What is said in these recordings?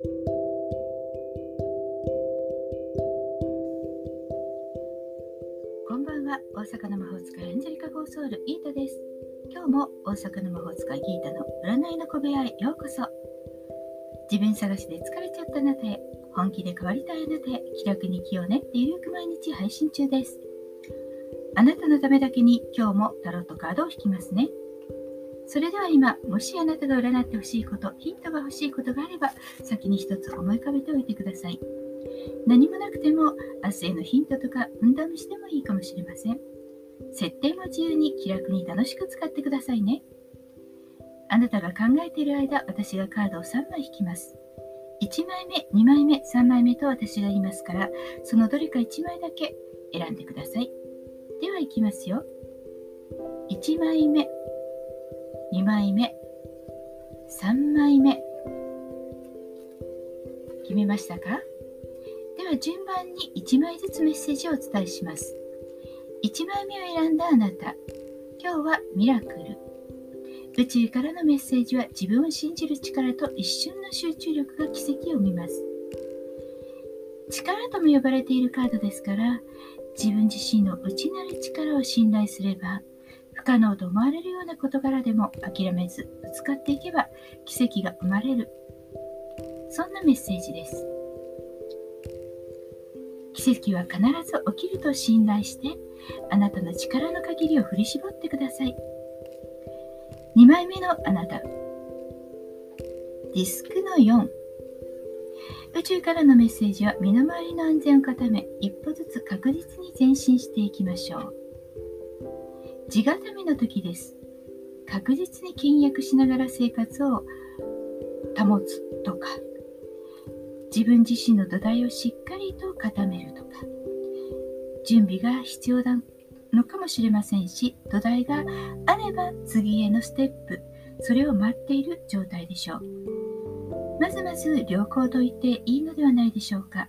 こんばんは。大阪の魔法使いアンジェリカ・ゴーソールイータです。今日も大阪の魔法使いギータの占いの小部屋へようこそ。自分探しで疲れちゃったあなたへ本気で変わりたいあなたへ気楽に気を練ってゆるく毎日配信中です。あなたのためだけに今日もタロットカードを引きますね。それでは今、もしあなたが占ってほしいこと、ヒントが欲しいことがあれば、先に一つ思い浮かべておいてください。何もなくても、明日へのヒントとか、運試しでもいいかもしれません。設定も自由に気楽に楽しく使ってくださいね。あなたが考えている間、私がカードを3枚引きます。1枚目、2枚目、3枚目と私が言いますから、そのどれか1枚だけ選んでください。では、いきますよ。1枚目。2枚目、3枚目。決めましたか？では順番に1枚ずつメッセージをお伝えします。1枚目を選んだあなた。今日はミラクル。宇宙からのメッセージは自分を信じる力と一瞬の集中力が奇跡を生みます。力とも呼ばれているカードですから、自分自身の内なる力を信頼すれば、可能と思われるような事柄でも諦めずぶつかっていけば奇跡が生まれる。そんなメッセージです。奇跡は必ず起きると信頼してあなたの力の限りを振り絞ってください。2枚目のあなた。ディスクの4宇宙からのメッセージは身の回りの安全を固め一歩ずつ確実に前進していきましょう。地固めの時です。確実に倹約しながら生活を保つとか、自分自身の土台をしっかりと固めるとか、準備が必要なのかもしれませんし、土台があれば次へのステップ、それを待っている状態でしょう。まずまず良好と言っていいのではないでしょうか。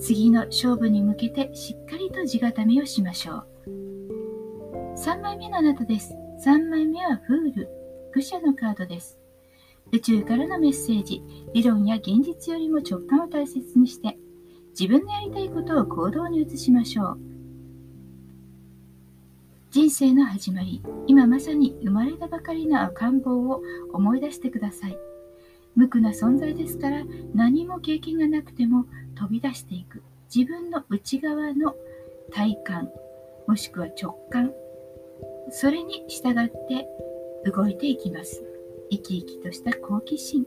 次の勝負に向けてしっかりと地固めをしましょう。3枚目のあなたです。3枚目はフール、愚者のカードです。宇宙からのメッセージ、理論や現実よりも直感を大切にして、自分のやりたいことを行動に移しましょう。人生の始まり、今まさに生まれたばかりの赤ん坊を思い出してください。無垢な存在ですから何も経験がなくても飛び出していく。自分の内側の体感もしくは直感。それに従って動いていきます。生き生きとした好奇心。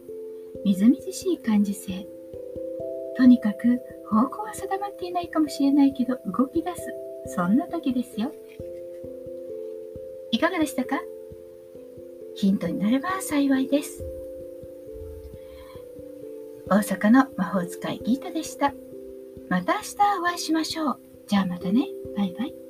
みずみずしい感受性。とにかく方向は定まっていないかもしれないけど動き出す。そんな時ですよ。いかがでしたか？ヒントになれば幸いです。大阪の魔法使いギータでした。また明日お会いしましょう。じゃあまたね。バイバイ。